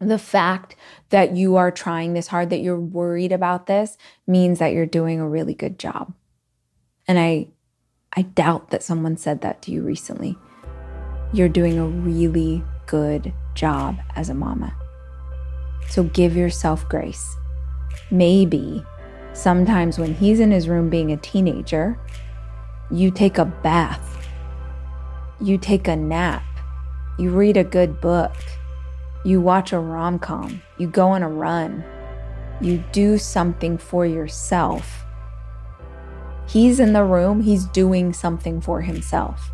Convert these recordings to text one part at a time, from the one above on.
The fact that you are trying this hard, that you're worried about this, means that you're doing a really good job. And I I doubt that someone said that to you recently. You're doing a really good job as a mama. So give yourself grace. Maybe sometimes when he's in his room being a teenager, you take a bath, you take a nap, you read a good book, you watch a rom com, you go on a run, you do something for yourself He's in the room, he's doing something for himself.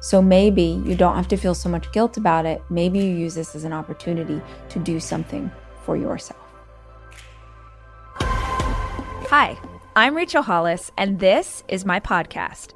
So maybe you don't have to feel so much guilt about it. Maybe you use this as an opportunity to do something for yourself. Hi, I'm Rachel Hollis, and this is my podcast.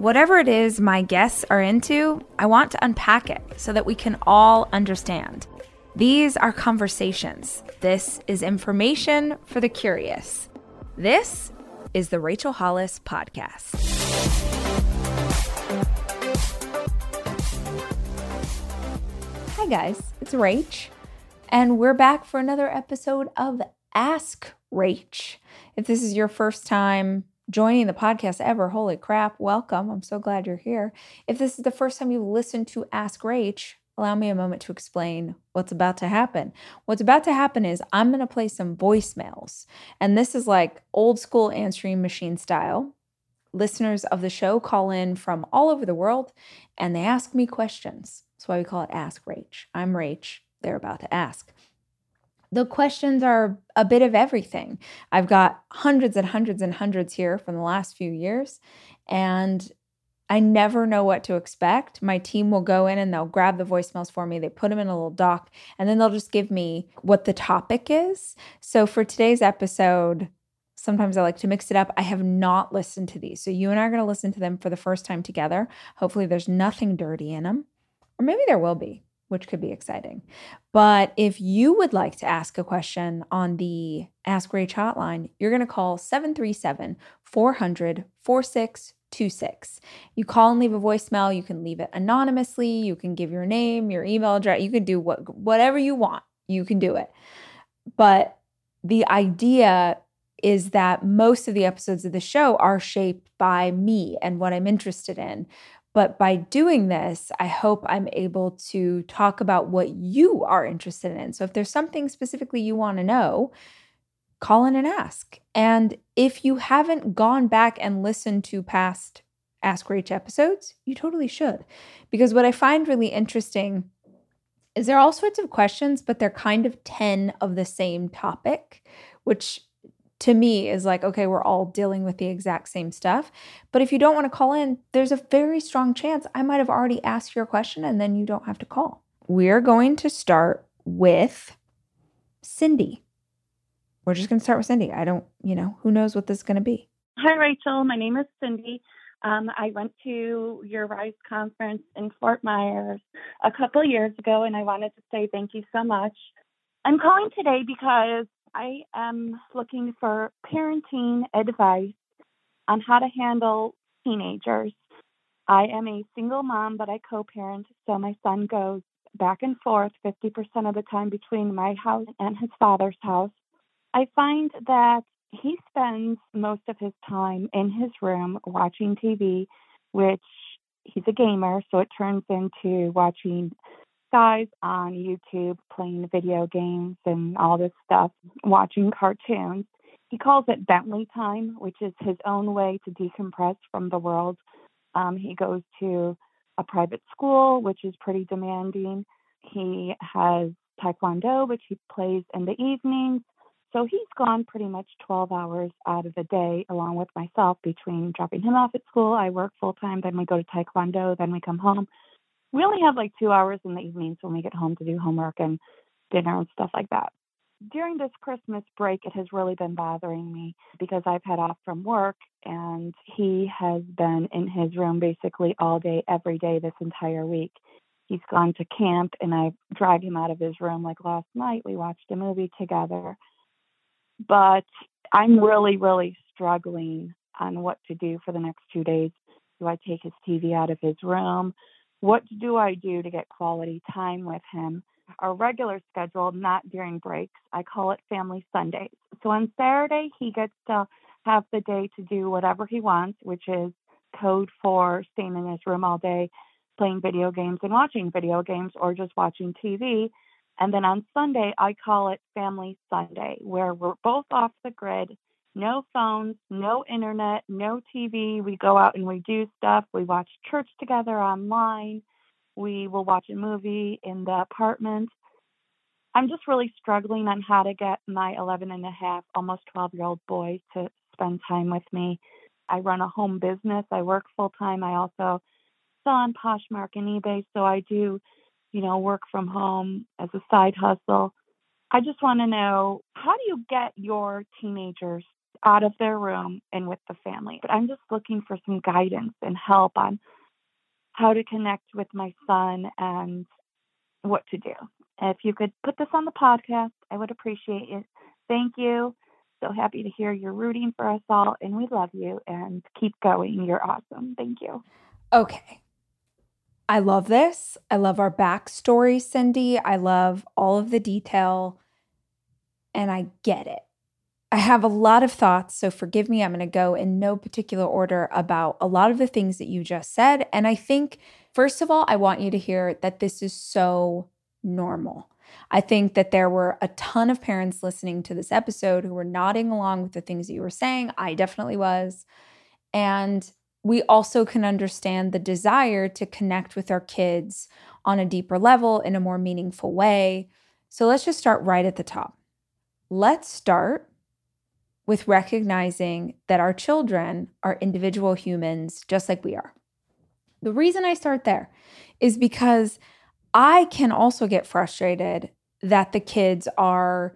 Whatever it is my guests are into, I want to unpack it so that we can all understand. These are conversations. This is information for the curious. This is the Rachel Hollis Podcast. Hi, guys, it's Rach, and we're back for another episode of Ask Rach. If this is your first time joining the podcast ever, holy crap, welcome. I'm so glad you're here. If this is the first time you've listened to Ask Rach, allow me a moment to explain what's about to happen. What's about to happen is I'm going to play some voicemails. And this is like old school answering machine style. Listeners of the show call in from all over the world and they ask me questions. That's why we call it Ask Rach. I'm Rach. They're about to ask. The questions are a bit of everything. I've got hundreds and hundreds and hundreds here from the last few years. And I never know what to expect. My team will go in and they'll grab the voicemails for me. They put them in a little doc and then they'll just give me what the topic is. So for today's episode, sometimes I like to mix it up. I have not listened to these. So you and I are going to listen to them for the first time together. Hopefully there's nothing dirty in them. Or maybe there will be, which could be exciting. But if you would like to ask a question on the Ask Rach hotline, you're going to call 737 400 46 26. You call and leave a voicemail. You can leave it anonymously. You can give your name, your email address. You can do what whatever you want. You can do it. But the idea is that most of the episodes of the show are shaped by me and what I'm interested in. But by doing this, I hope I'm able to talk about what you are interested in. So if there's something specifically you want to know, call in and ask. And if you haven't gone back and listened to past Ask Rach episodes, you totally should. Because what I find really interesting is there are all sorts of questions, but they're kind of 10 of the same topic, which to me is like, okay, we're all dealing with the exact same stuff. But if you don't want to call in, there's a very strong chance I might have already asked your question and then you don't have to call. We're going to start with Cindy we're just going to start with Cindy. I don't, you know, who knows what this is going to be. Hi, Rachel. My name is Cindy. Um, I went to your RISE conference in Fort Myers a couple years ago, and I wanted to say thank you so much. I'm calling today because I am looking for parenting advice on how to handle teenagers. I am a single mom, but I co parent, so my son goes back and forth 50% of the time between my house and his father's house. I find that he spends most of his time in his room watching TV, which he's a gamer, so it turns into watching guys on YouTube playing video games and all this stuff, watching cartoons. He calls it Bentley time, which is his own way to decompress from the world. Um, he goes to a private school, which is pretty demanding. He has Taekwondo, which he plays in the evenings. So he's gone pretty much 12 hours out of the day, along with myself, between dropping him off at school. I work full time, then we go to Taekwondo, then we come home. We only have like two hours in the evenings when we get home to do homework and dinner and stuff like that. during this Christmas break, it has really been bothering me because I've had off from work and he has been in his room basically all day, every day this entire week. He's gone to camp and I dragged him out of his room. Like last night, we watched a movie together. But I'm really, really struggling on what to do for the next two days. Do I take his TV out of his room? What do I do to get quality time with him? Our regular schedule, not during breaks. I call it Family Sundays. So on Saturday, he gets to have the day to do whatever he wants, which is code for staying in his room all day, playing video games and watching video games, or just watching TV. And then on Sunday, I call it Family Sunday, where we're both off the grid no phones, no internet, no TV. We go out and we do stuff. We watch church together online. We will watch a movie in the apartment. I'm just really struggling on how to get my 11 and a half, almost 12 year old boy to spend time with me. I run a home business. I work full time. I also sell on Poshmark and eBay. So I do, you know, work from home as a side hustle. I just want to know how do you get your teenagers out of their room and with the family. But I'm just looking for some guidance and help on how to connect with my son and what to do. If you could put this on the podcast, I would appreciate it. Thank you. So happy to hear you're rooting for us all, and we love you and keep going. You're awesome. Thank you. Okay. I love this. I love our backstory, Cindy. I love all of the detail, and I get it. I have a lot of thoughts, so forgive me. I'm going to go in no particular order about a lot of the things that you just said. And I think, first of all, I want you to hear that this is so normal. I think that there were a ton of parents listening to this episode who were nodding along with the things that you were saying. I definitely was. And we also can understand the desire to connect with our kids on a deeper level in a more meaningful way. So let's just start right at the top. Let's start with recognizing that our children are individual humans just like we are. The reason I start there is because I can also get frustrated that the kids are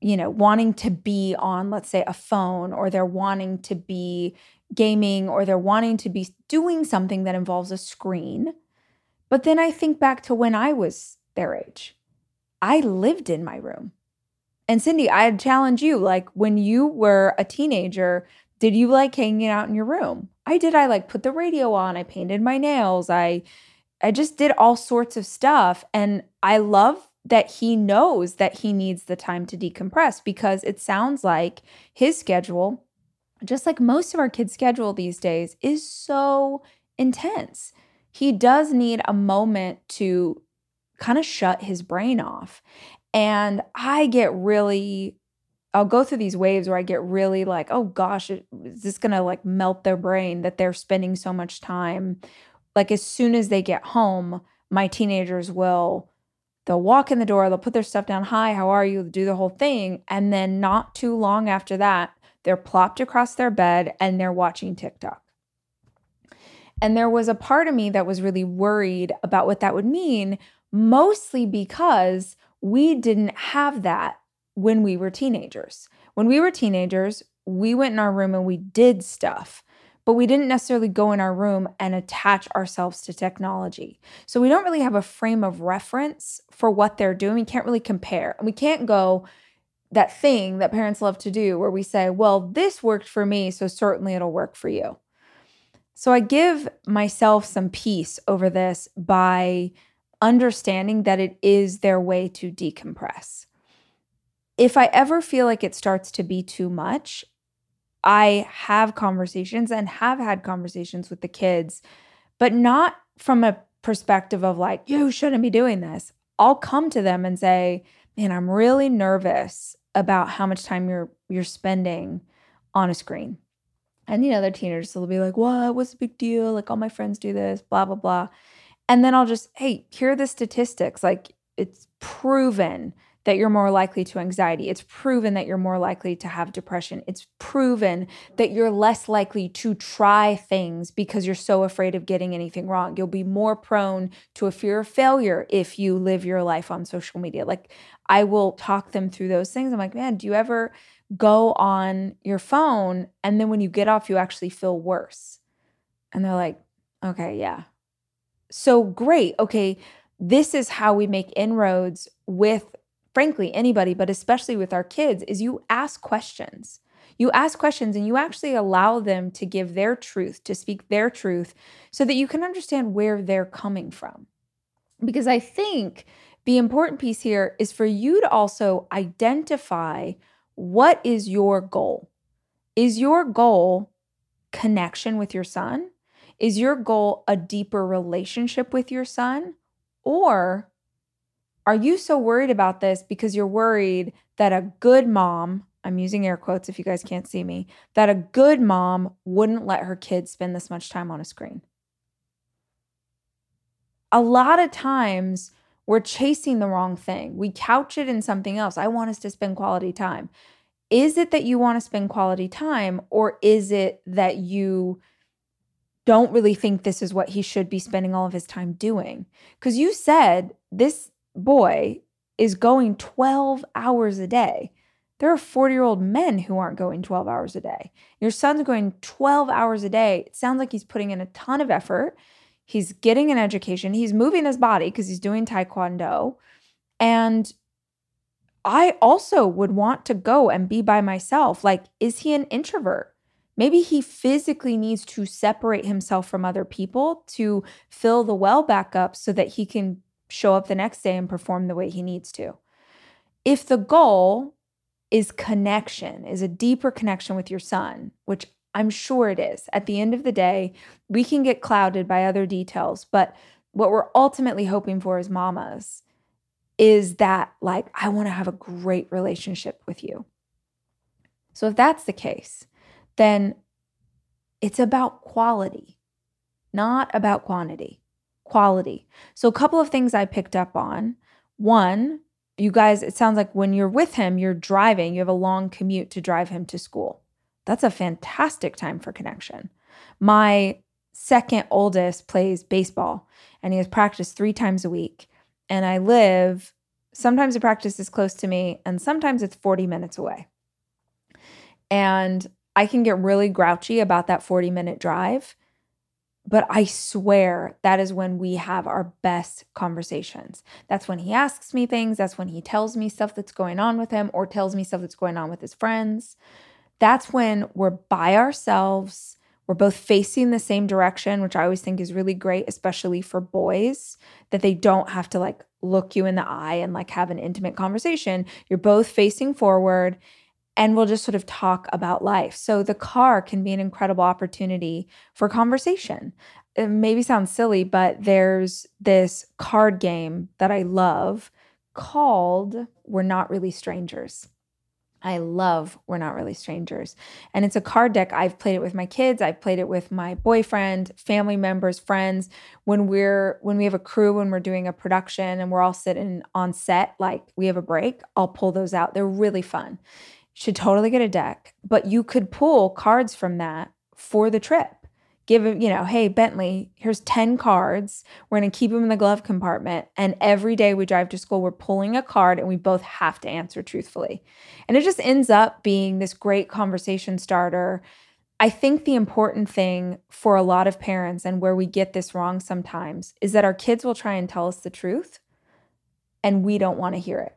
you know wanting to be on let's say a phone or they're wanting to be gaming or they're wanting to be doing something that involves a screen. But then I think back to when I was their age. I lived in my room. And Cindy, I'd challenge you like when you were a teenager, did you like hanging out in your room? I did. I like put the radio on, I painted my nails, I I just did all sorts of stuff and I love that he knows that he needs the time to decompress because it sounds like his schedule just like most of our kids' schedule these days is so intense. He does need a moment to kind of shut his brain off. And I get really, I'll go through these waves where I get really like, oh gosh, is this gonna like melt their brain that they're spending so much time? Like as soon as they get home, my teenagers will they'll walk in the door, they'll put their stuff down, hi, how are you? Do the whole thing. And then not too long after that, they're plopped across their bed and they're watching TikTok. And there was a part of me that was really worried about what that would mean, mostly because we didn't have that when we were teenagers. When we were teenagers, we went in our room and we did stuff, but we didn't necessarily go in our room and attach ourselves to technology. So we don't really have a frame of reference for what they're doing. We can't really compare. And we can't go that thing that parents love to do where we say, well, this worked for me, so certainly it'll work for you. So I give myself some peace over this by understanding that it is their way to decompress. If I ever feel like it starts to be too much, I have conversations and have had conversations with the kids, but not from a perspective of like, you shouldn't be doing this. I'll come to them and say, man, I'm really nervous about how much time you're you're spending on a screen. And you know, they're teenagers, they'll be like, what? What's the big deal? Like all my friends do this, blah, blah, blah. And then I'll just, hey, here are the statistics. Like it's proven that you're more likely to anxiety. It's proven that you're more likely to have depression. It's proven that you're less likely to try things because you're so afraid of getting anything wrong. You'll be more prone to a fear of failure if you live your life on social media. Like I will talk them through those things. I'm like, man, do you ever go on your phone and then when you get off, you actually feel worse? And they're like, okay, yeah. So great. Okay. This is how we make inroads with frankly anybody but especially with our kids is you ask questions you ask questions and you actually allow them to give their truth to speak their truth so that you can understand where they're coming from because i think the important piece here is for you to also identify what is your goal is your goal connection with your son is your goal a deeper relationship with your son or are you so worried about this because you're worried that a good mom, I'm using air quotes if you guys can't see me, that a good mom wouldn't let her kids spend this much time on a screen? A lot of times we're chasing the wrong thing. We couch it in something else. I want us to spend quality time. Is it that you want to spend quality time, or is it that you don't really think this is what he should be spending all of his time doing? Because you said this boy is going 12 hours a day. There are 40 year old men who aren't going 12 hours a day. Your son's going 12 hours a day. It sounds like he's putting in a ton of effort. He's getting an education. He's moving his body because he's doing taekwondo. And I also would want to go and be by myself. Like, is he an introvert? Maybe he physically needs to separate himself from other people to fill the well back up so that he can show up the next day and perform the way he needs to. If the goal is connection, is a deeper connection with your son, which I'm sure it is. At the end of the day, we can get clouded by other details, but what we're ultimately hoping for as mamas is that, like, I want to have a great relationship with you. So, if that's the case, then it's about quality, not about quantity quality. So, a couple of things I picked up on. One, you guys, it sounds like when you're with him, you're driving, you have a long commute to drive him to school. That's a fantastic time for connection. My second oldest plays baseball and he has practice three times a week. And I live, sometimes the practice is close to me and sometimes it's 40 minutes away. And I can get really grouchy about that 40 minute drive but I swear that is when we have our best conversations. That's when he asks me things. That's when he tells me stuff that's going on with him or tells me stuff that's going on with his friends. That's when we're by ourselves. We're both facing the same direction, which I always think is really great, especially for boys, that they don't have to like look you in the eye and like have an intimate conversation. You're both facing forward and we'll just sort of talk about life. So the car can be an incredible opportunity for conversation. It maybe sounds silly, but there's this card game that I love called We're Not Really Strangers. I love We're Not Really Strangers. And it's a card deck. I've played it with my kids, I've played it with my boyfriend, family members, friends. When we're when we have a crew when we're doing a production and we're all sitting on set like we have a break, I'll pull those out. They're really fun should totally get a deck, but you could pull cards from that for the trip. Give him, you know, hey, Bentley, here's 10 cards. We're going to keep them in the glove compartment. And every day we drive to school, we're pulling a card and we both have to answer truthfully. And it just ends up being this great conversation starter. I think the important thing for a lot of parents and where we get this wrong sometimes is that our kids will try and tell us the truth and we don't want to hear it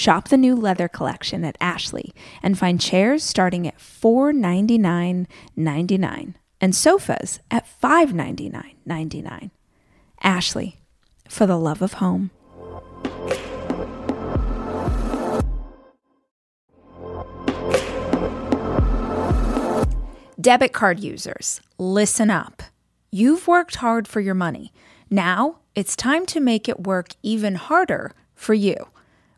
Shop the new leather collection at Ashley and find chairs starting at $499.99 and sofas at $599.99. Ashley, for the love of home. Debit card users, listen up. You've worked hard for your money. Now it's time to make it work even harder for you.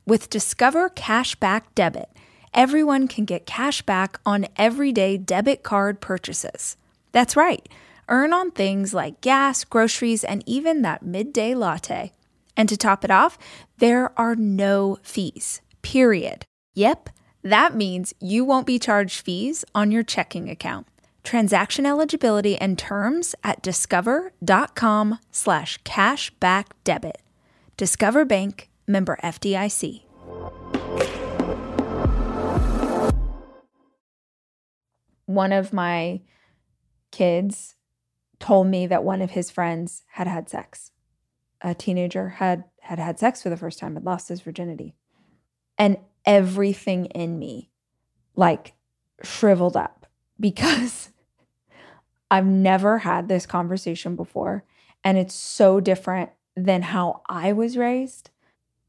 With Discover Cashback Debit, everyone can get cash back on everyday debit card purchases. That's right, earn on things like gas, groceries, and even that midday latte. And to top it off, there are no fees, period. Yep, that means you won't be charged fees on your checking account. Transaction eligibility and terms at discover.com slash cashback debit. Discover Bank, member FDIC. One of my kids told me that one of his friends had had sex. A teenager had had had sex for the first time, had lost his virginity. And everything in me like shriveled up because I've never had this conversation before. And it's so different than how I was raised.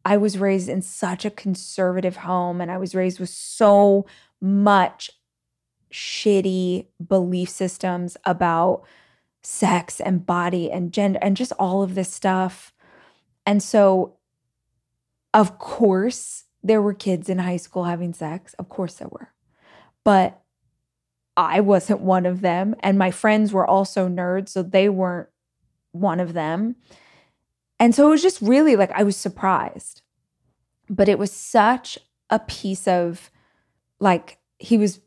I was raised in such a conservative home and I was raised with so much shitty belief systems about sex and body and gender and just all of this stuff. And so, of course, there were kids in high school having sex. Of course, there were. But I wasn't one of them. And my friends were also nerds, so they weren't one of them. And so it was just really like I was surprised. But it was such a piece of like he was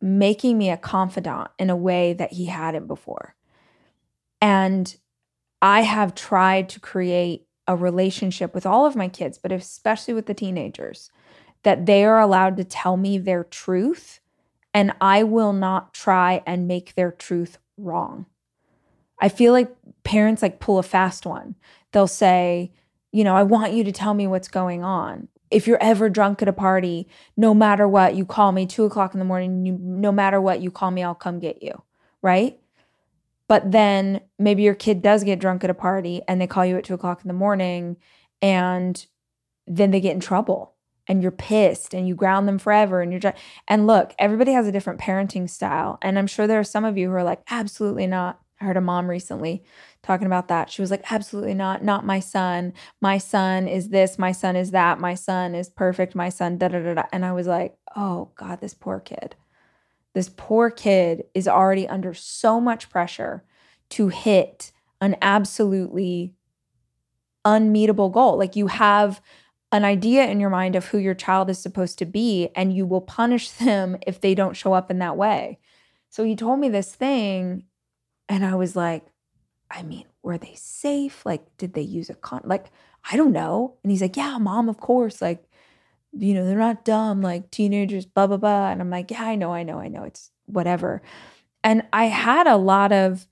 making me a confidant in a way that he hadn't before. And I have tried to create a relationship with all of my kids, but especially with the teenagers, that they are allowed to tell me their truth and I will not try and make their truth wrong. I feel like parents like pull a fast one. They'll say, you know, I want you to tell me what's going on. If you're ever drunk at a party, no matter what, you call me two o'clock in the morning. You, no matter what, you call me, I'll come get you. Right. But then maybe your kid does get drunk at a party and they call you at two o'clock in the morning and then they get in trouble and you're pissed and you ground them forever and you're just and look everybody has a different parenting style and i'm sure there are some of you who are like absolutely not i heard a mom recently talking about that. She was like absolutely not not my son. My son is this my son is that my son is perfect my son da da da da. And i was like oh god this poor kid. This poor kid is already under so much pressure to hit an absolutely unmeetable goal. Like you have an idea in your mind of who your child is supposed to be, and you will punish them if they don't show up in that way. So he told me this thing, and I was like, I mean, were they safe? Like, did they use a con? Like, I don't know. And he's like, Yeah, mom, of course. Like, you know, they're not dumb, like teenagers, blah, blah, blah. And I'm like, Yeah, I know, I know, I know. It's whatever. And I had a lot of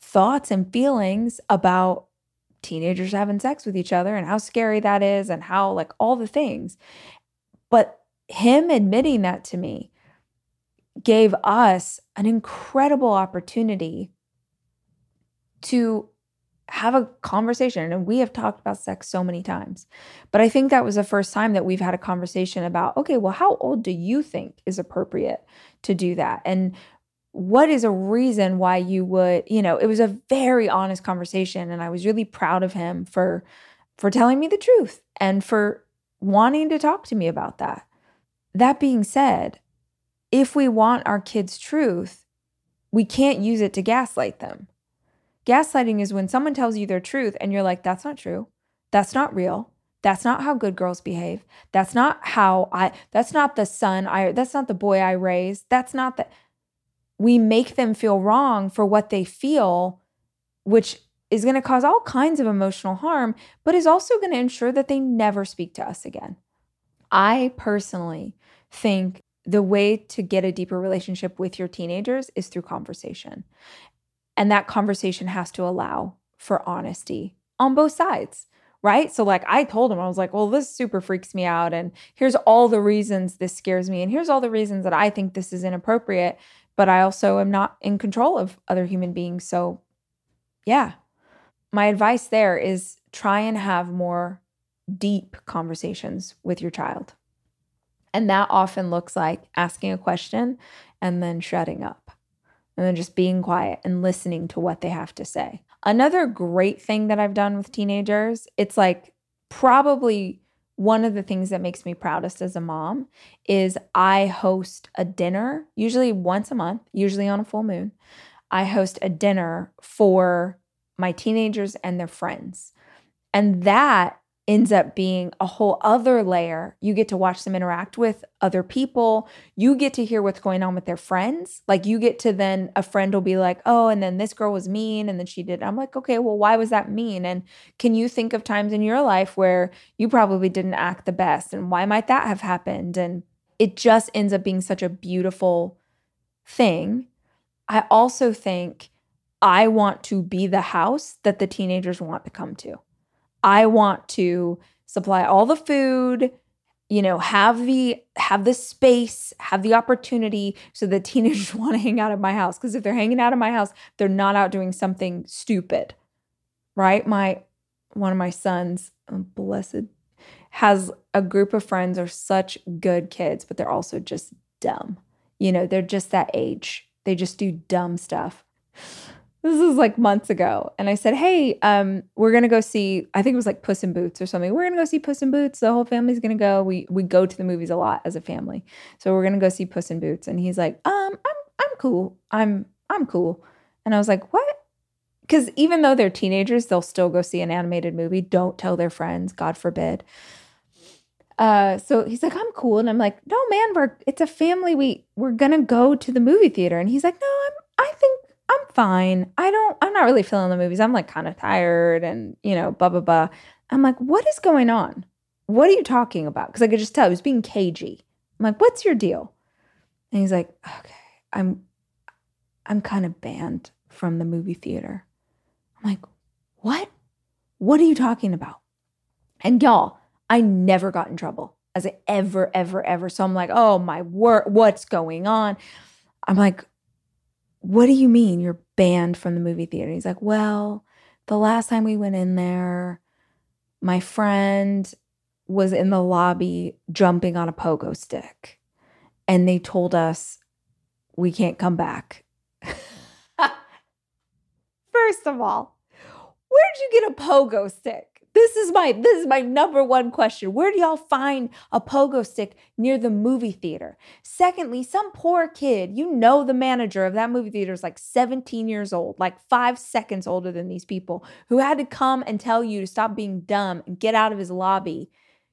thoughts and feelings about teenagers having sex with each other and how scary that is and how like all the things. But him admitting that to me gave us an incredible opportunity to have a conversation. And we have talked about sex so many times. But I think that was the first time that we've had a conversation about okay, well, how old do you think is appropriate to do that? And what is a reason why you would you know it was a very honest conversation and i was really proud of him for for telling me the truth and for wanting to talk to me about that that being said if we want our kids truth we can't use it to gaslight them gaslighting is when someone tells you their truth and you're like that's not true that's not real that's not how good girls behave that's not how i that's not the son i that's not the boy i raised that's not the we make them feel wrong for what they feel, which is going to cause all kinds of emotional harm, but is also going to ensure that they never speak to us again. I personally think the way to get a deeper relationship with your teenagers is through conversation. And that conversation has to allow for honesty on both sides, right? So, like, I told him, I was like, well, this super freaks me out. And here's all the reasons this scares me. And here's all the reasons that I think this is inappropriate but I also am not in control of other human beings. So, yeah, my advice there is try and have more deep conversations with your child. And that often looks like asking a question and then shutting up. And then just being quiet and listening to what they have to say. Another great thing that I've done with teenagers, it's like probably one of the things that makes me proudest as a mom is I host a dinner, usually once a month, usually on a full moon. I host a dinner for my teenagers and their friends. And that ends up being a whole other layer. You get to watch them interact with other people. You get to hear what's going on with their friends. Like you get to then a friend will be like, "Oh, and then this girl was mean and then she did." I'm like, "Okay, well, why was that mean?" And can you think of times in your life where you probably didn't act the best and why might that have happened? And it just ends up being such a beautiful thing. I also think I want to be the house that the teenagers want to come to. I want to supply all the food, you know, have the have the space, have the opportunity so the teenagers want to hang out at my house because if they're hanging out at my house, they're not out doing something stupid. Right? My one of my sons, blessed has a group of friends are such good kids, but they're also just dumb. You know, they're just that age. They just do dumb stuff this is like months ago and i said hey um we're gonna go see i think it was like puss in boots or something we're gonna go see puss in boots. The whole family's gonna go. We we go to the movies a lot as a family. So we're gonna go see puss in boots and he's like um i'm i'm cool. I'm i'm cool. And i was like what? Because even though they're teenagers they'll still go see an animated movie. Don't tell their friends god forbid. Uh, so he's like, I'm cool. And I'm like, no, man, we're it's a family. We we're gonna go to the movie theater. And he's like, no, I'm I think I'm fine. I don't, I'm not really feeling the movies. I'm like kind of tired and, you know, blah, blah, blah. I'm like, what is going on? What are you talking about? Because I could just tell he was being cagey. I'm like, what's your deal? And he's like, okay, I'm, I'm kind of banned from the movie theater. I'm like, what? What are you talking about? And y'all, I never got in trouble as I ever, ever, ever. So I'm like, oh my word, what's going on? I'm like, what do you mean you're banned from the movie theater? He's like, Well, the last time we went in there, my friend was in the lobby jumping on a pogo stick, and they told us we can't come back. First of all, where'd you get a pogo stick? This is my this is my number one question. Where do y'all find a pogo stick near the movie theater? Secondly, some poor kid, you know the manager of that movie theater is like 17 years old, like 5 seconds older than these people, who had to come and tell you to stop being dumb and get out of his lobby.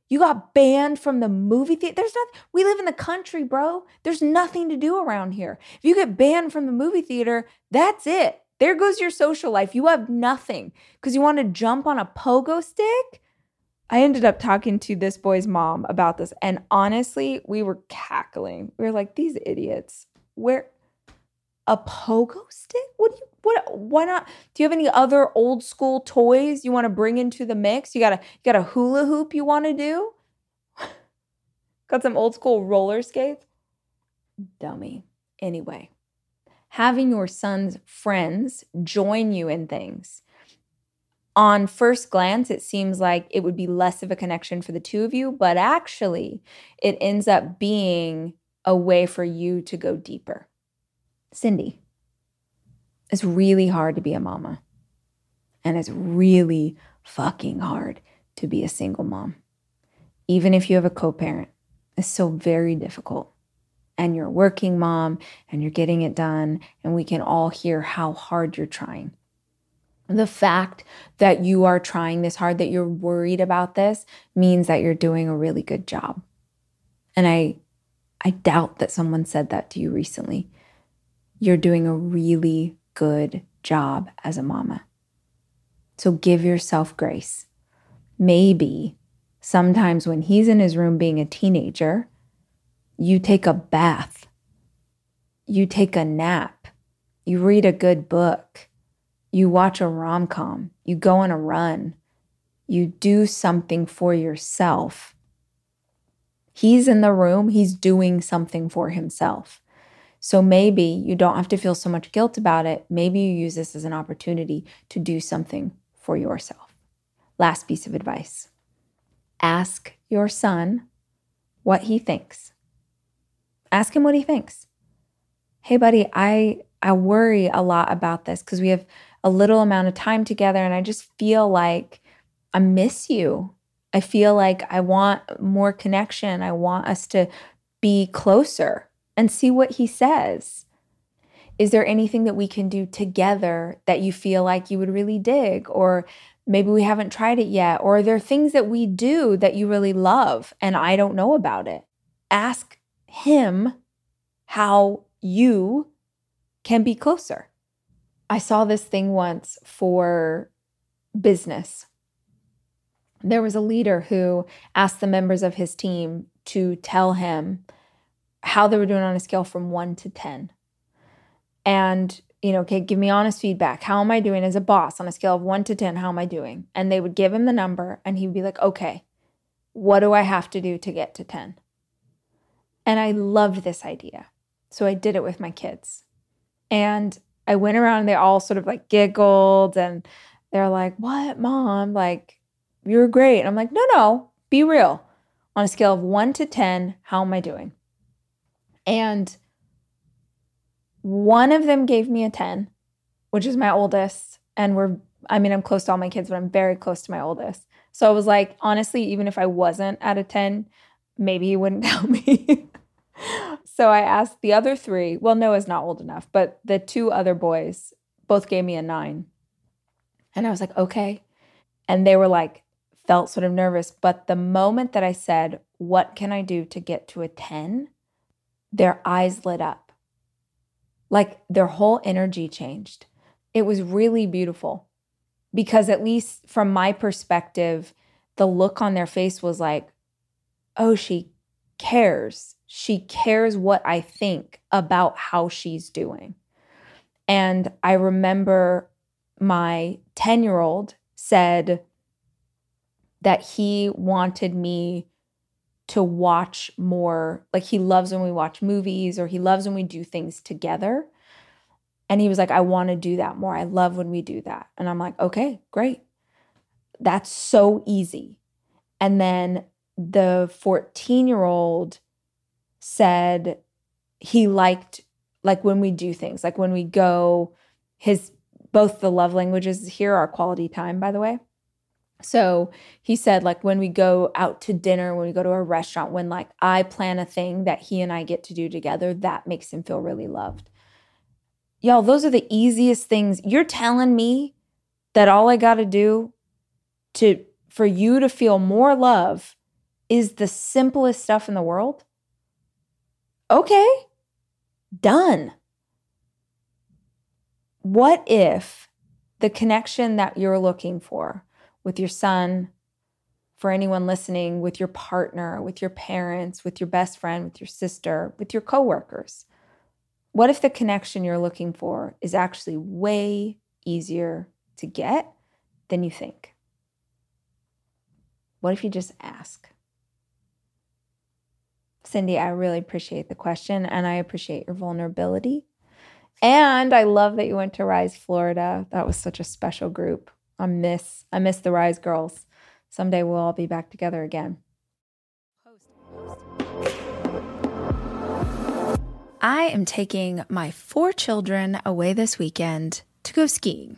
You got banned from the movie theater. There's nothing. We live in the country, bro. There's nothing to do around here. If you get banned from the movie theater, that's it. There goes your social life. You have nothing because you want to jump on a pogo stick. I ended up talking to this boy's mom about this. And honestly, we were cackling. We were like, these idiots. Where a pogo stick? What do you what why not? Do you have any other old school toys you want to bring into the mix? You got a you got a hula hoop you want to do? got some old school roller skates? Dummy. Anyway, having your son's friends join you in things. On first glance, it seems like it would be less of a connection for the two of you, but actually, it ends up being a way for you to go deeper. Cindy, it's really hard to be a mama, and it's really fucking hard to be a single mom. Even if you have a co parent, it's so very difficult and you're working mom and you're getting it done, and we can all hear how hard you're trying. The fact that you are trying this hard, that you're worried about this, means that you're doing a really good job. And I I doubt that someone said that to you recently. You're doing a really good job as a mama. So give yourself grace. Maybe sometimes when he's in his room being a teenager, you take a bath, you take a nap, you read a good book, you watch a rom com, you go on a run, you do something for yourself. He's in the room, he's doing something for himself. So maybe you don't have to feel so much guilt about it. Maybe you use this as an opportunity to do something for yourself. Last piece of advice ask your son what he thinks. Ask him what he thinks. Hey, buddy, I I worry a lot about this because we have a little amount of time together and I just feel like I miss you. I feel like I want more connection. I want us to be closer and see what he says. Is there anything that we can do together that you feel like you would really dig? Or maybe we haven't tried it yet? Or are there things that we do that you really love and I don't know about it? Ask him how you can be closer. I saw this thing once for business. There was a leader who asked the members of his team to tell him how they were doing on a scale from one to 10. And, you know, okay, give me honest feedback. How am I doing as a boss on a scale of one to 10? How am I doing? And they would give him the number and he'd be like, okay, what do I have to do to get to 10? And I loved this idea. So I did it with my kids. And I went around and they all sort of like giggled and they're like, What, mom? Like, you're great. And I'm like, No, no, be real. On a scale of one to 10, how am I doing? And one of them gave me a 10, which is my oldest. And we're, I mean, I'm close to all my kids, but I'm very close to my oldest. So I was like, honestly, even if I wasn't at a 10, maybe he wouldn't tell me. so I asked the other three. Well, Noah's not old enough, but the two other boys both gave me a nine. And I was like, okay. And they were like, felt sort of nervous. But the moment that I said, what can I do to get to a 10? Their eyes lit up. Like their whole energy changed. It was really beautiful because, at least from my perspective, the look on their face was like, oh, she cares. She cares what I think about how she's doing. And I remember my 10 year old said that he wanted me to watch more. Like he loves when we watch movies or he loves when we do things together. And he was like, I want to do that more. I love when we do that. And I'm like, okay, great. That's so easy. And then the 14 year old said he liked like when we do things like when we go his both the love languages here are quality time by the way. So he said like when we go out to dinner when we go to a restaurant when like i plan a thing that he and i get to do together that makes him feel really loved. Y'all those are the easiest things. You're telling me that all i got to do to for you to feel more love is the simplest stuff in the world? Okay, done. What if the connection that you're looking for with your son, for anyone listening, with your partner, with your parents, with your best friend, with your sister, with your coworkers, what if the connection you're looking for is actually way easier to get than you think? What if you just ask? Cindy, I really appreciate the question and I appreciate your vulnerability. And I love that you went to Rise Florida. That was such a special group. I miss I miss the Rise girls. Someday we'll all be back together again. I am taking my four children away this weekend to go skiing.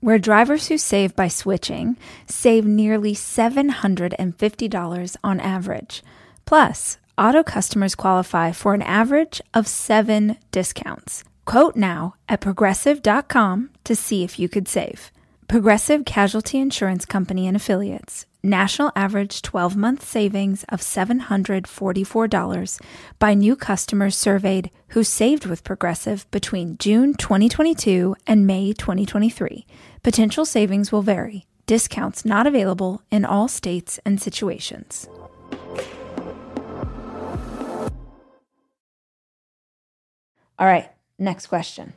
where drivers who save by switching save nearly $750 on average. Plus, auto customers qualify for an average of seven discounts. Quote now at progressive.com to see if you could save. Progressive Casualty Insurance Company and Affiliates. National average 12 month savings of $744 by new customers surveyed who saved with Progressive between June 2022 and May 2023. Potential savings will vary. Discounts not available in all states and situations. All right, next question.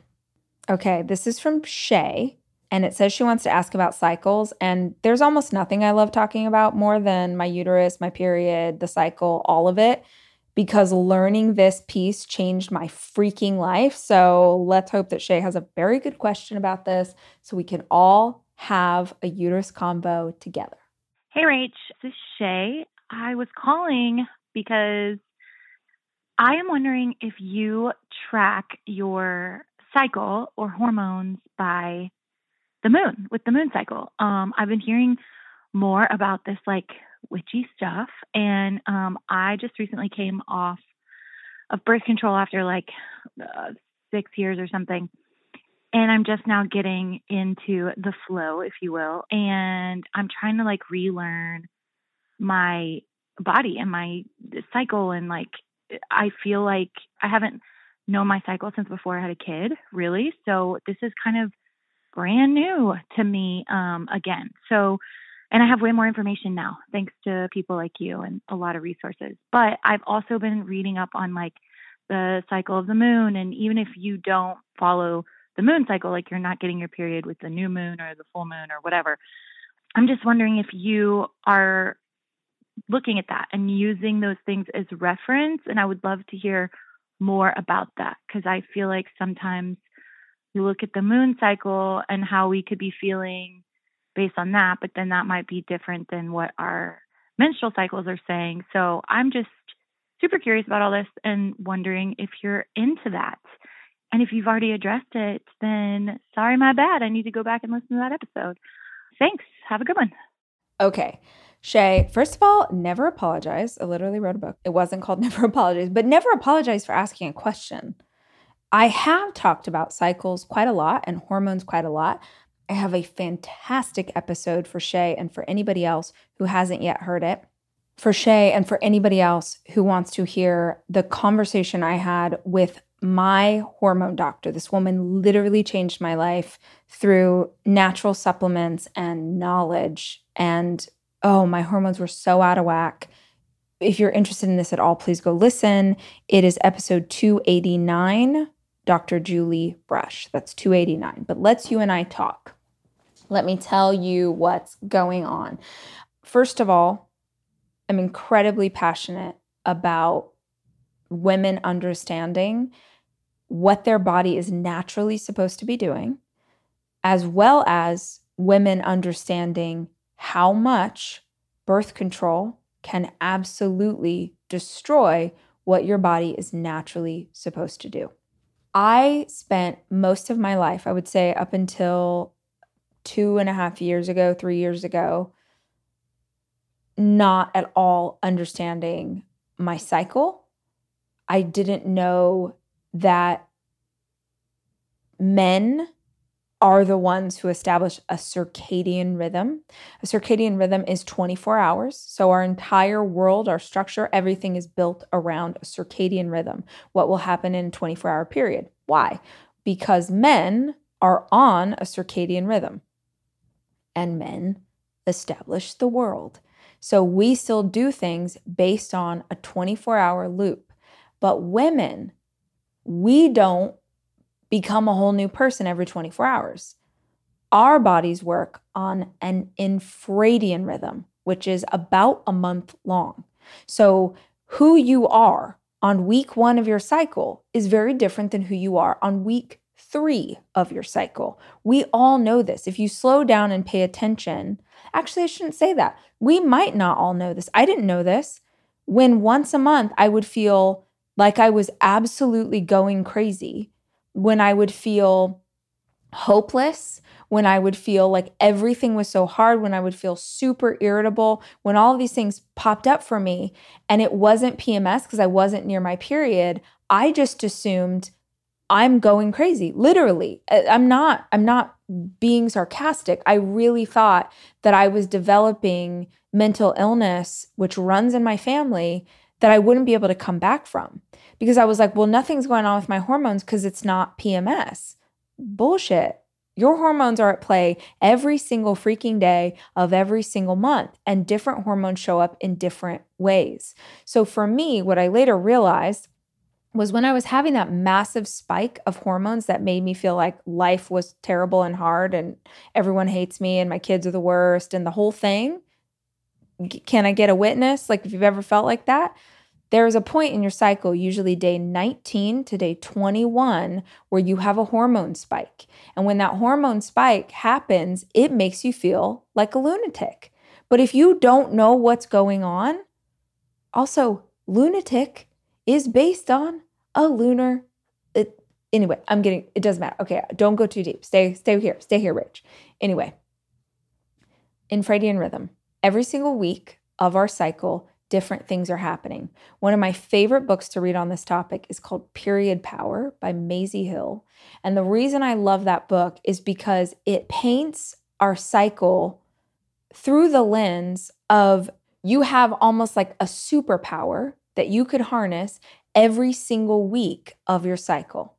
Okay, this is from Shay and it says she wants to ask about cycles. And there's almost nothing I love talking about more than my uterus, my period, the cycle, all of it, because learning this piece changed my freaking life. So let's hope that Shay has a very good question about this so we can all have a uterus combo together. Hey, Rach, this is Shay. I was calling because I am wondering if you track your cycle or hormones by the moon with the moon cycle. Um, I've been hearing more about this like witchy stuff, and um, I just recently came off of birth control after like uh, six years or something. And I'm just now getting into the flow, if you will. And I'm trying to like relearn my body and my cycle. And like, I feel like I haven't known my cycle since before I had a kid, really. So this is kind of brand new to me um, again. So, and I have way more information now thanks to people like you and a lot of resources. But I've also been reading up on like the cycle of the moon. And even if you don't follow the moon cycle, like you're not getting your period with the new moon or the full moon or whatever, I'm just wondering if you are looking at that and using those things as reference. And I would love to hear more about that because I feel like sometimes you look at the moon cycle and how we could be feeling based on that, but then that might be different than what our menstrual cycles are saying. So I'm just super curious about all this and wondering if you're into that. And if you've already addressed it, then sorry, my bad. I need to go back and listen to that episode. Thanks. Have a good one. Okay. Shay, first of all, never apologize. I literally wrote a book. It wasn't called Never Apologize, but never apologize for asking a question. I have talked about cycles quite a lot and hormones quite a lot. I have a fantastic episode for Shay and for anybody else who hasn't yet heard it. For Shay and for anybody else who wants to hear the conversation I had with my hormone doctor. This woman literally changed my life through natural supplements and knowledge. And oh, my hormones were so out of whack. If you're interested in this at all, please go listen. It is episode 289 Dr. Julie Brush. That's 289. But let's you and I talk. Let me tell you what's going on. First of all, I'm incredibly passionate about women understanding what their body is naturally supposed to be doing, as well as women understanding how much birth control can absolutely destroy what your body is naturally supposed to do. I spent most of my life, I would say up until two and a half years ago, three years ago, not at all understanding my cycle. I didn't know that men are the ones who establish a circadian rhythm. A circadian rhythm is 24 hours. So, our entire world, our structure, everything is built around a circadian rhythm. What will happen in a 24 hour period? Why? Because men are on a circadian rhythm. and men establish the world. So we still do things based on a 24 hour loop. But women, we don't become a whole new person every 24 hours. Our bodies work on an infradian rhythm, which is about a month long. So, who you are on week one of your cycle is very different than who you are on week three of your cycle. We all know this. If you slow down and pay attention, actually, I shouldn't say that. We might not all know this. I didn't know this. When once a month I would feel like I was absolutely going crazy, when I would feel hopeless, when I would feel like everything was so hard, when I would feel super irritable, when all these things popped up for me and it wasn't PMS because I wasn't near my period, I just assumed I'm going crazy. Literally. I'm not I'm not being sarcastic. I really thought that I was developing mental illness which runs in my family that I wouldn't be able to come back from because I was like, well, nothing's going on with my hormones because it's not PMS. Bullshit. Your hormones are at play every single freaking day of every single month, and different hormones show up in different ways. So, for me, what I later realized was when I was having that massive spike of hormones that made me feel like life was terrible and hard, and everyone hates me, and my kids are the worst, and the whole thing. Can I get a witness? Like, if you've ever felt like that, there is a point in your cycle, usually day 19 to day 21, where you have a hormone spike. And when that hormone spike happens, it makes you feel like a lunatic. But if you don't know what's going on, also, lunatic is based on a lunar. It, anyway, I'm getting, it doesn't matter. Okay, don't go too deep. Stay, stay here, stay here, Rach. Anyway, infradian rhythm. Every single week of our cycle, different things are happening. One of my favorite books to read on this topic is called Period Power by Maisie Hill. And the reason I love that book is because it paints our cycle through the lens of you have almost like a superpower that you could harness every single week of your cycle.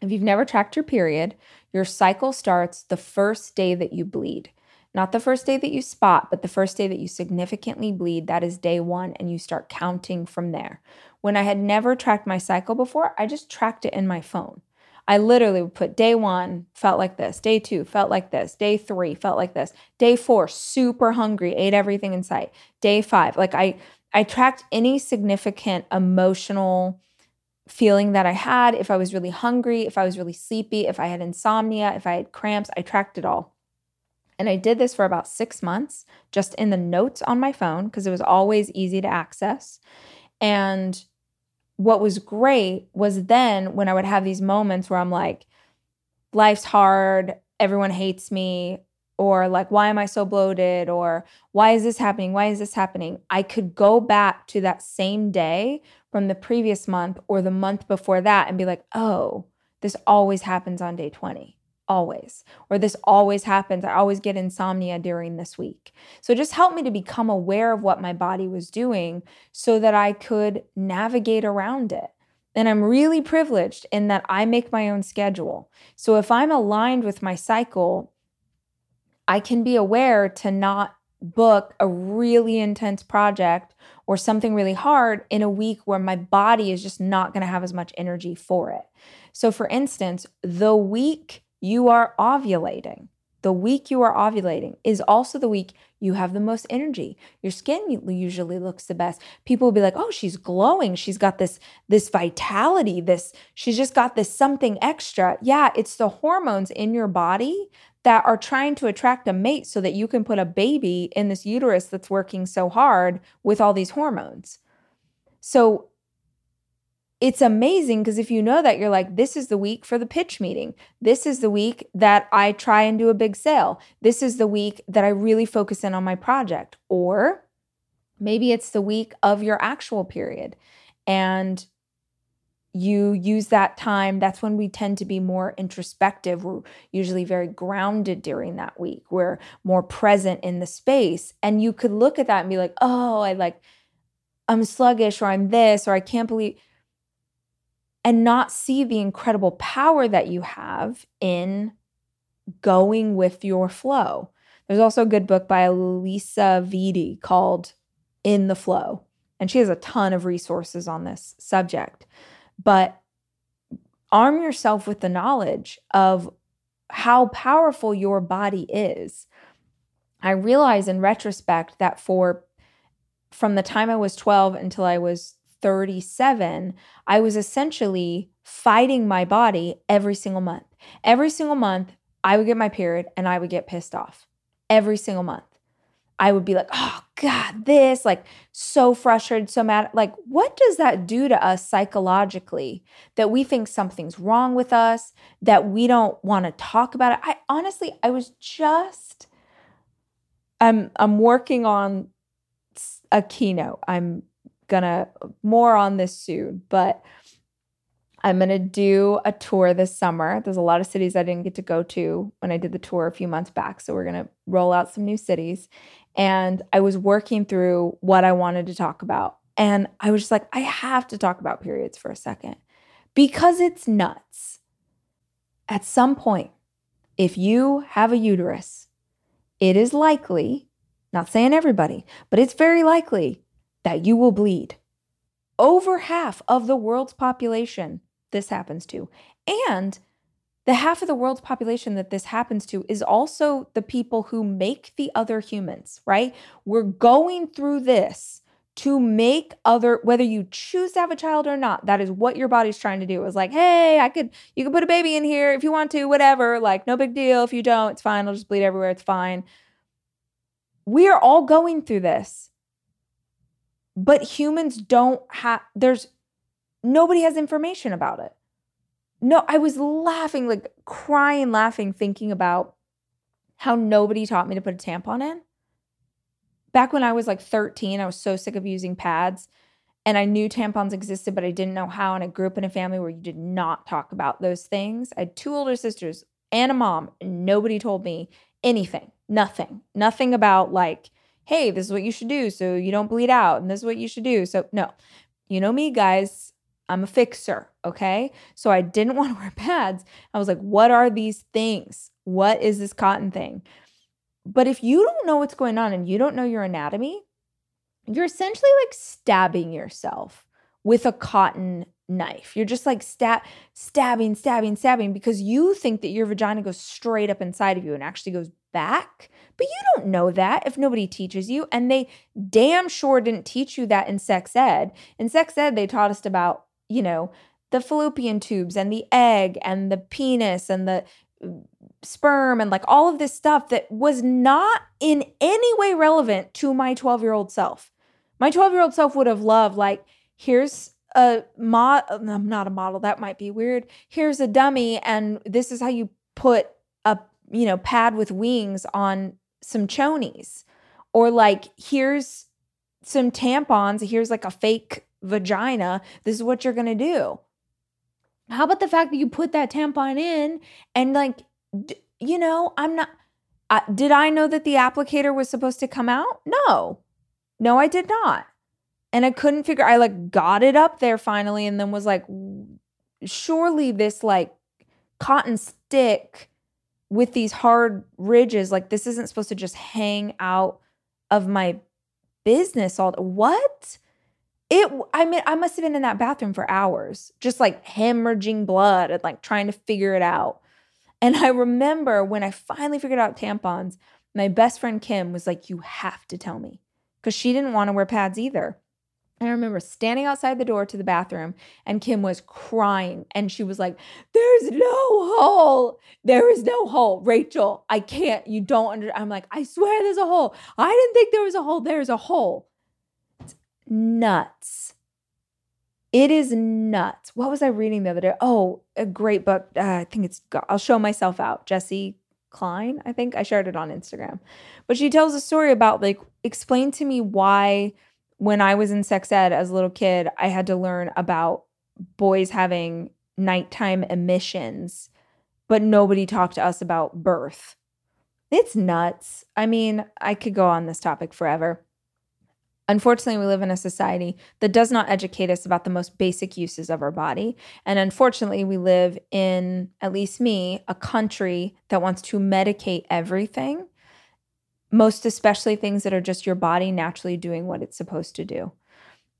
If you've never tracked your period, your cycle starts the first day that you bleed. Not the first day that you spot, but the first day that you significantly bleed. That is day one, and you start counting from there. When I had never tracked my cycle before, I just tracked it in my phone. I literally would put day one, felt like this. Day two, felt like this. Day three, felt like this. Day four, super hungry, ate everything in sight. Day five, like I, I tracked any significant emotional feeling that I had. If I was really hungry, if I was really sleepy, if I had insomnia, if I had cramps, I tracked it all. And I did this for about six months, just in the notes on my phone, because it was always easy to access. And what was great was then when I would have these moments where I'm like, life's hard, everyone hates me, or like, why am I so bloated? Or why is this happening? Why is this happening? I could go back to that same day from the previous month or the month before that and be like, oh, this always happens on day 20 always or this always happens. I always get insomnia during this week. So just help me to become aware of what my body was doing so that i could navigate around it. And i'm really privileged in that i make my own schedule. So if i'm aligned with my cycle i can be aware to not book a really intense project or something really hard in a week where my body is just not going to have as much energy for it. So for instance the week you are ovulating. The week you are ovulating is also the week you have the most energy. Your skin usually looks the best. People will be like, "Oh, she's glowing. She's got this this vitality. This she's just got this something extra." Yeah, it's the hormones in your body that are trying to attract a mate so that you can put a baby in this uterus that's working so hard with all these hormones. So it's amazing because if you know that, you're like, this is the week for the pitch meeting. This is the week that I try and do a big sale. This is the week that I really focus in on my project. Or maybe it's the week of your actual period and you use that time. That's when we tend to be more introspective. We're usually very grounded during that week. We're more present in the space. And you could look at that and be like, oh, I like, I'm sluggish or I'm this or I can't believe and not see the incredible power that you have in going with your flow. There's also a good book by Lisa Vitti called In the FLO. And she has a ton of resources on this subject. But arm yourself with the knowledge of how powerful your body is. I realize in retrospect that for from the time I was 12 until I was 37, I was essentially fighting my body every single month. Every single month, I would get my period and I would get pissed off. Every single month. I would be like, oh God, this, like so frustrated, so mad. Like, what does that do to us psychologically that we think something's wrong with us, that we don't want to talk about it? I honestly, I was just, I'm, I'm working on a keynote. I'm gonna more on this soon, but I'm to do a tour this summer. There's a lot of cities I didn't get to go to when I did the tour a few months back. So we're to roll out some new cities. And I was working through what I wanted to talk about. And I was just like, I have to talk about periods for a second because it's nuts. At some point, if you have a uterus, it is likely, not saying everybody, but it's very likely that you will bleed. Over half of the world's population this happens to. And the half of the world's population that this happens to is also the people who make the other humans, right? We're going through this to make other whether you choose to have a child or not that is what your body's trying to do is like hey i could you could put a baby in here if you want to whatever like no big deal if you don't it's fine i'll just bleed everywhere it's fine we are all going through this but humans don't have there's nobody has information about it. No i was laughing like crying laughing thinking about how nobody taught me to put a tampon in. Back when i was like 13 i was so sick of using pads and i knew tampons existed but i didn't know how and i grew up in a family where you did not talk about those things. I had two older sisters and a mom and nobody told me anything nothing nothing about like hey, this is what you should do so you don't bleed out, and this is what you should do. So, no, you know me, guys. I'm a fixer, okay? So I didn't want to wear pads. I was like, what are these things? What is this cotton thing? But if you don't know what's going on and you don't know your anatomy, you're essentially like stabbing yourself with a cotton knife. You're just like stab stabbing, stabbing, stabbing because you think that your vagina goes straight up inside of you and actually goes back. But you don't know that if nobody teaches you. And they damn sure didn't teach you that in sex ed. In sex ed, they taught us about, you know, the fallopian tubes and the egg and the penis and the uh, sperm and like all of this stuff that was not in any way relevant to my 12 year old self. My 12 year old self would have loved, like, here's a mod, I'm not a model, that might be weird. Here's a dummy, and this is how you put you know, pad with wings on some chonies. Or like, here's some tampons, here's like a fake vagina. This is what you're going to do. How about the fact that you put that tampon in and like, d- you know, I'm not, uh, did I know that the applicator was supposed to come out? No, no, I did not. And I couldn't figure, I like got it up there finally and then was like, surely this like cotton stick with these hard ridges like this isn't supposed to just hang out of my business all what? It i mean i must have been in that bathroom for hours just like hemorrhaging blood and like trying to figure it out. And i remember when i finally figured out tampons my best friend kim was like you have to tell me because she didn't want to wear pads either I remember standing outside the door to the bathroom and Kim was crying and she was like, There's no hole. There is no hole. Rachel, I can't. You don't under. I'm like, I swear there's a hole. I didn't think there was a hole. There's a hole. It's nuts. It is nuts. What was I reading the other day? Oh, a great book. Uh, I think it's, I'll show myself out. Jessi Klein, I think I shared it on Instagram. But she tells a story about like, explain to me why when I was in sex ed as a little kid, I had to learn about boys having nighttime emissions, but nobody talked to us about birth. It's nuts. I mean, I could go on this topic forever. Unfortunately, we live in a society that does not educate us about the most basic uses of our body. And unfortunately, we live in, at least me, a country that wants to medicate everything most especially things that are just your body naturally doing what it's supposed to do.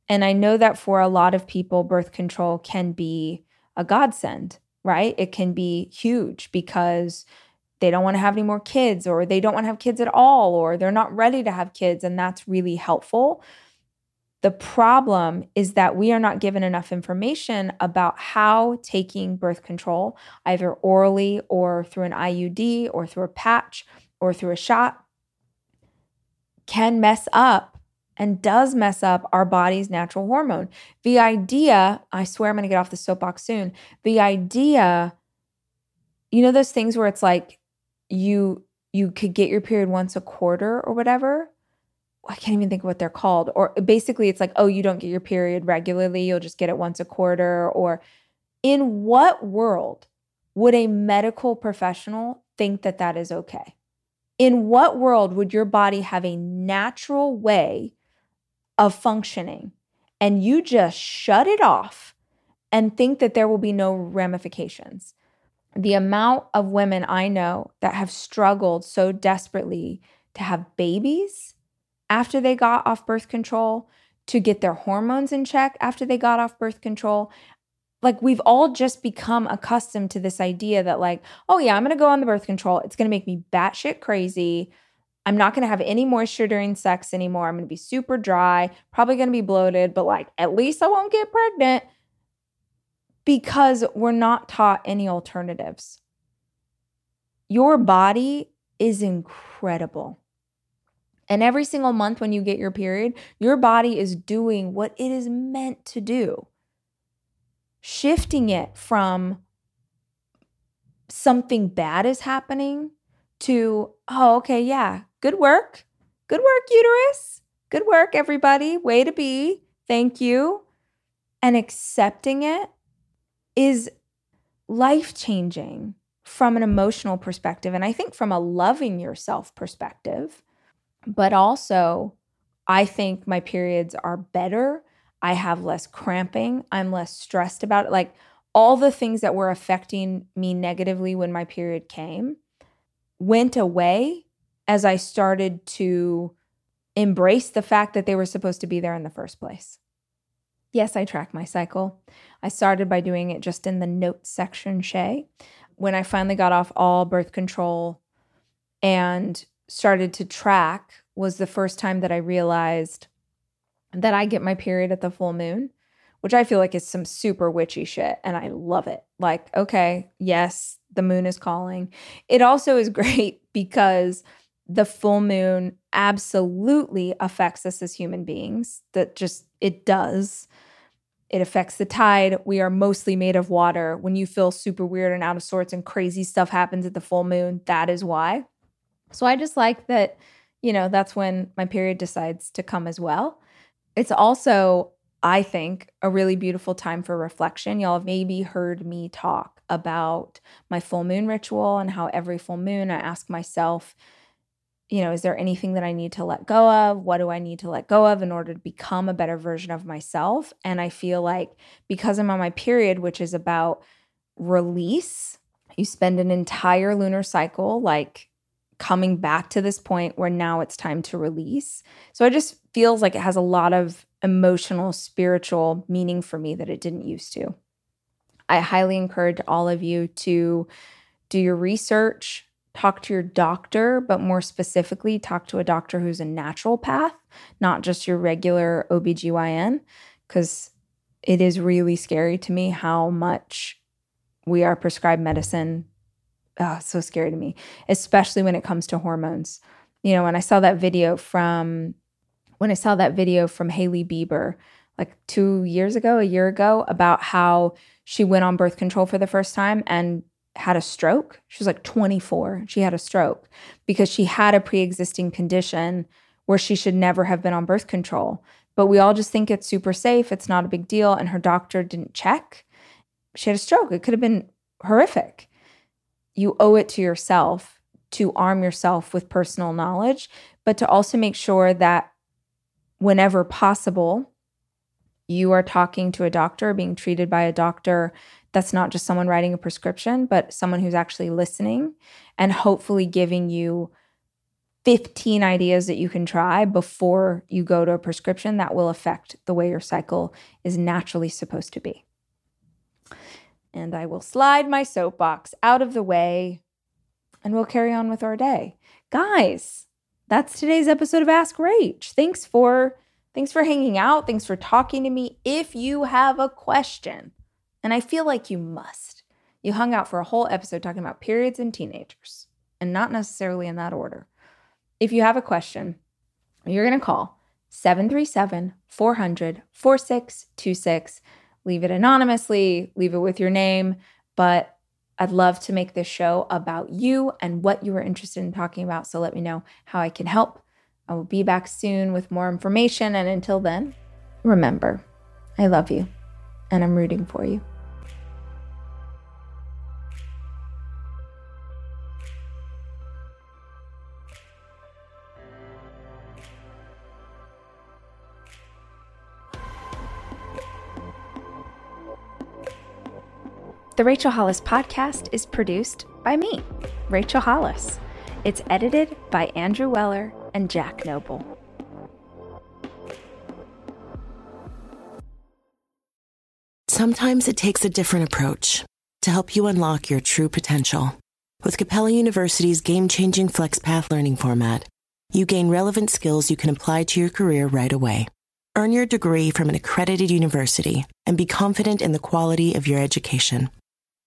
And I know that for a lot of people, birth control can be a godsend, right? It can be huge because they don't want to have any more kids or they don't want to have kids at all or they're not ready to have kids. And that's really helpful. The problem is that we are not given enough information about how taking birth control, either orally or through an IUD or through a patch or through a shot, can mess up and does mess up our body's natural hormone. The idea, I swear I'm going to get off the soapbox soon. The idea, you know, those things where it's like you you could get your period once a quarter or whatever. I can't even think of what they're called. Or basically, it's like, oh, you don't get your period regularly. You'll just get it once a quarter. Or in what world would a medical professional think that that is okay? In what world would your body have a natural way of functioning and you just shut it off and think that there will be no ramifications. The amount of women I know that have struggled so desperately to have babies after they got off birth control, to get their hormones in check after they got off birth control. Like, we've all just become accustomed to this idea that, like, oh, yeah, I'm gonna go on the birth control. It's gonna make me batshit crazy. I'm not to have any moisture during sex anymore. I'm to be super dry, probably to be bloated, but like at least I won't get pregnant because we're not taught any alternatives. Your body is incredible. And every single month when you get your period, your body is doing what it is meant to do, shifting it from something bad is happening to, oh, okay, yeah, Good work. Good work, uterus. Good work, everybody. Way to be. Thank you. And accepting it is life changing from an emotional perspective. And I think from a loving yourself perspective. But also, I think my periods are better. I have less cramping. I'm less stressed about it. Like all the things that were affecting me negatively when my period came went away as I started to embrace the fact that they were supposed to be there in the first place. Yes, I track my cycle. I started by doing it just in the notes section, Shay. When I finally got off all birth control and started to track, was the first time that I realized that I get my period at the full moon, which I feel like is some super witchy shit. And I love it. Like, okay, yes, the moon is calling. It also is great because the full moon absolutely affects us as human beings. That just, it does. It affects the tide. We are mostly made of water. When you feel super weird and out of sorts and crazy stuff happens at the full moon, that is why. So I just like that, you know, that's when my period decides to come as well. It's also, I think, a really beautiful time for reflection. Y'all have maybe heard me talk about my full moon ritual and how every full moon I ask myself, you know, is there anything that I need to let go of? What do I need to let go of in order to become a better version of myself? And I feel like because I'm on my period, which is about release, you spend an entire lunar cycle like coming back to this point where now it's time to release. So it just feels like it has a lot of emotional, spiritual meaning for me that it didn't used to. I highly encourage all of you to do your research, talk to your doctor, but more specifically, talk to a doctor who's a naturopath, not just your regular OBGYN, because it is really scary to me how much we are prescribed medicine. Oh, so scary to me, especially when it comes to hormones. You know, when I saw that video from when I saw that video from Hailey Bieber like two years ago, a year ago, about how she went on birth control for the first time and had a stroke. She was like 24. She had a stroke because she had a pre existing condition where she should never have been on birth control. But we all just think it's super safe. It's not a big deal. And her doctor didn't check. She had a stroke. It could have been horrific. You owe it to yourself to arm yourself with personal knowledge, but to also make sure that whenever possible, you are talking to a doctor, being treated by a doctor that's not just someone writing a prescription, but someone who's actually listening and hopefully giving you 15 ideas that you can try before you go to a prescription that will affect the way your cycle is naturally supposed to be. And I will slide my soapbox out of the way and we'll carry on with our day. Guys, that's today's episode of Ask Rach. Thanks for thanks for hanging out. Thanks for talking to me. If you have a question, and I feel like you must. You hung out for a whole episode talking about periods and teenagers, and not necessarily in that order. If you have a question, you're going to call 737 400 4626. Leave it anonymously, leave it with your name, but I'd love to make this show about you and what you are interested in talking about. So let me know how I can help. I will be back soon with more information. And until then, remember, I love you and I'm rooting for you. The Rachel Hollis podcast is produced by me, Rachel Hollis. It's edited by Andrew Weller and Jack Noble. Sometimes it takes a different approach to help you unlock your true potential. With Capella University's game changing FlexPath learning format, you gain relevant skills you can apply to your career right away. Earn your degree from an accredited university and be confident in the quality of your education.